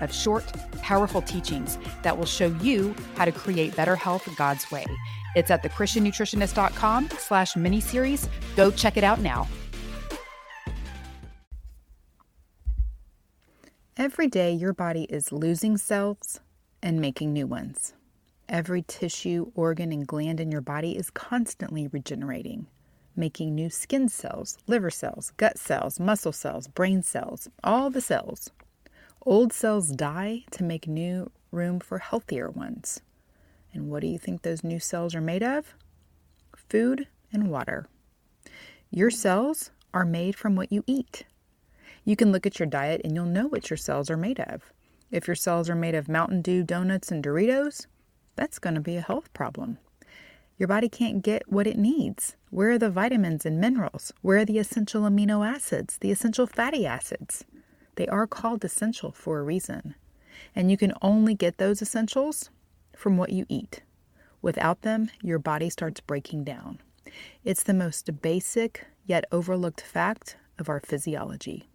of short, powerful teachings that will show you how to create better health God's way. It's at thechristiannutritionist.com slash miniseries. Go check it out now. Every day, your body is losing cells and making new ones. Every tissue, organ, and gland in your body is constantly regenerating, making new skin cells, liver cells, gut cells, muscle cells, brain cells, all the cells. Old cells die to make new room for healthier ones. And what do you think those new cells are made of? Food and water. Your cells are made from what you eat. You can look at your diet and you'll know what your cells are made of. If your cells are made of Mountain Dew donuts and Doritos, that's going to be a health problem. Your body can't get what it needs. Where are the vitamins and minerals? Where are the essential amino acids, the essential fatty acids? They are called essential for a reason. And you can only get those essentials from what you eat. Without them, your body starts breaking down. It's the most basic yet overlooked fact of our physiology.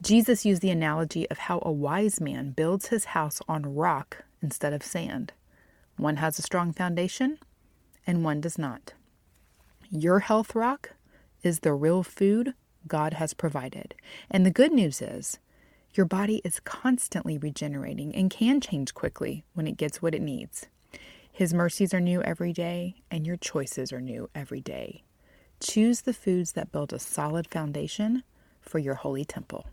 Jesus used the analogy of how a wise man builds his house on rock instead of sand. One has a strong foundation and one does not. Your health rock is the real food God has provided. And the good news is, your body is constantly regenerating and can change quickly when it gets what it needs. His mercies are new every day, and your choices are new every day. Choose the foods that build a solid foundation for your holy temple.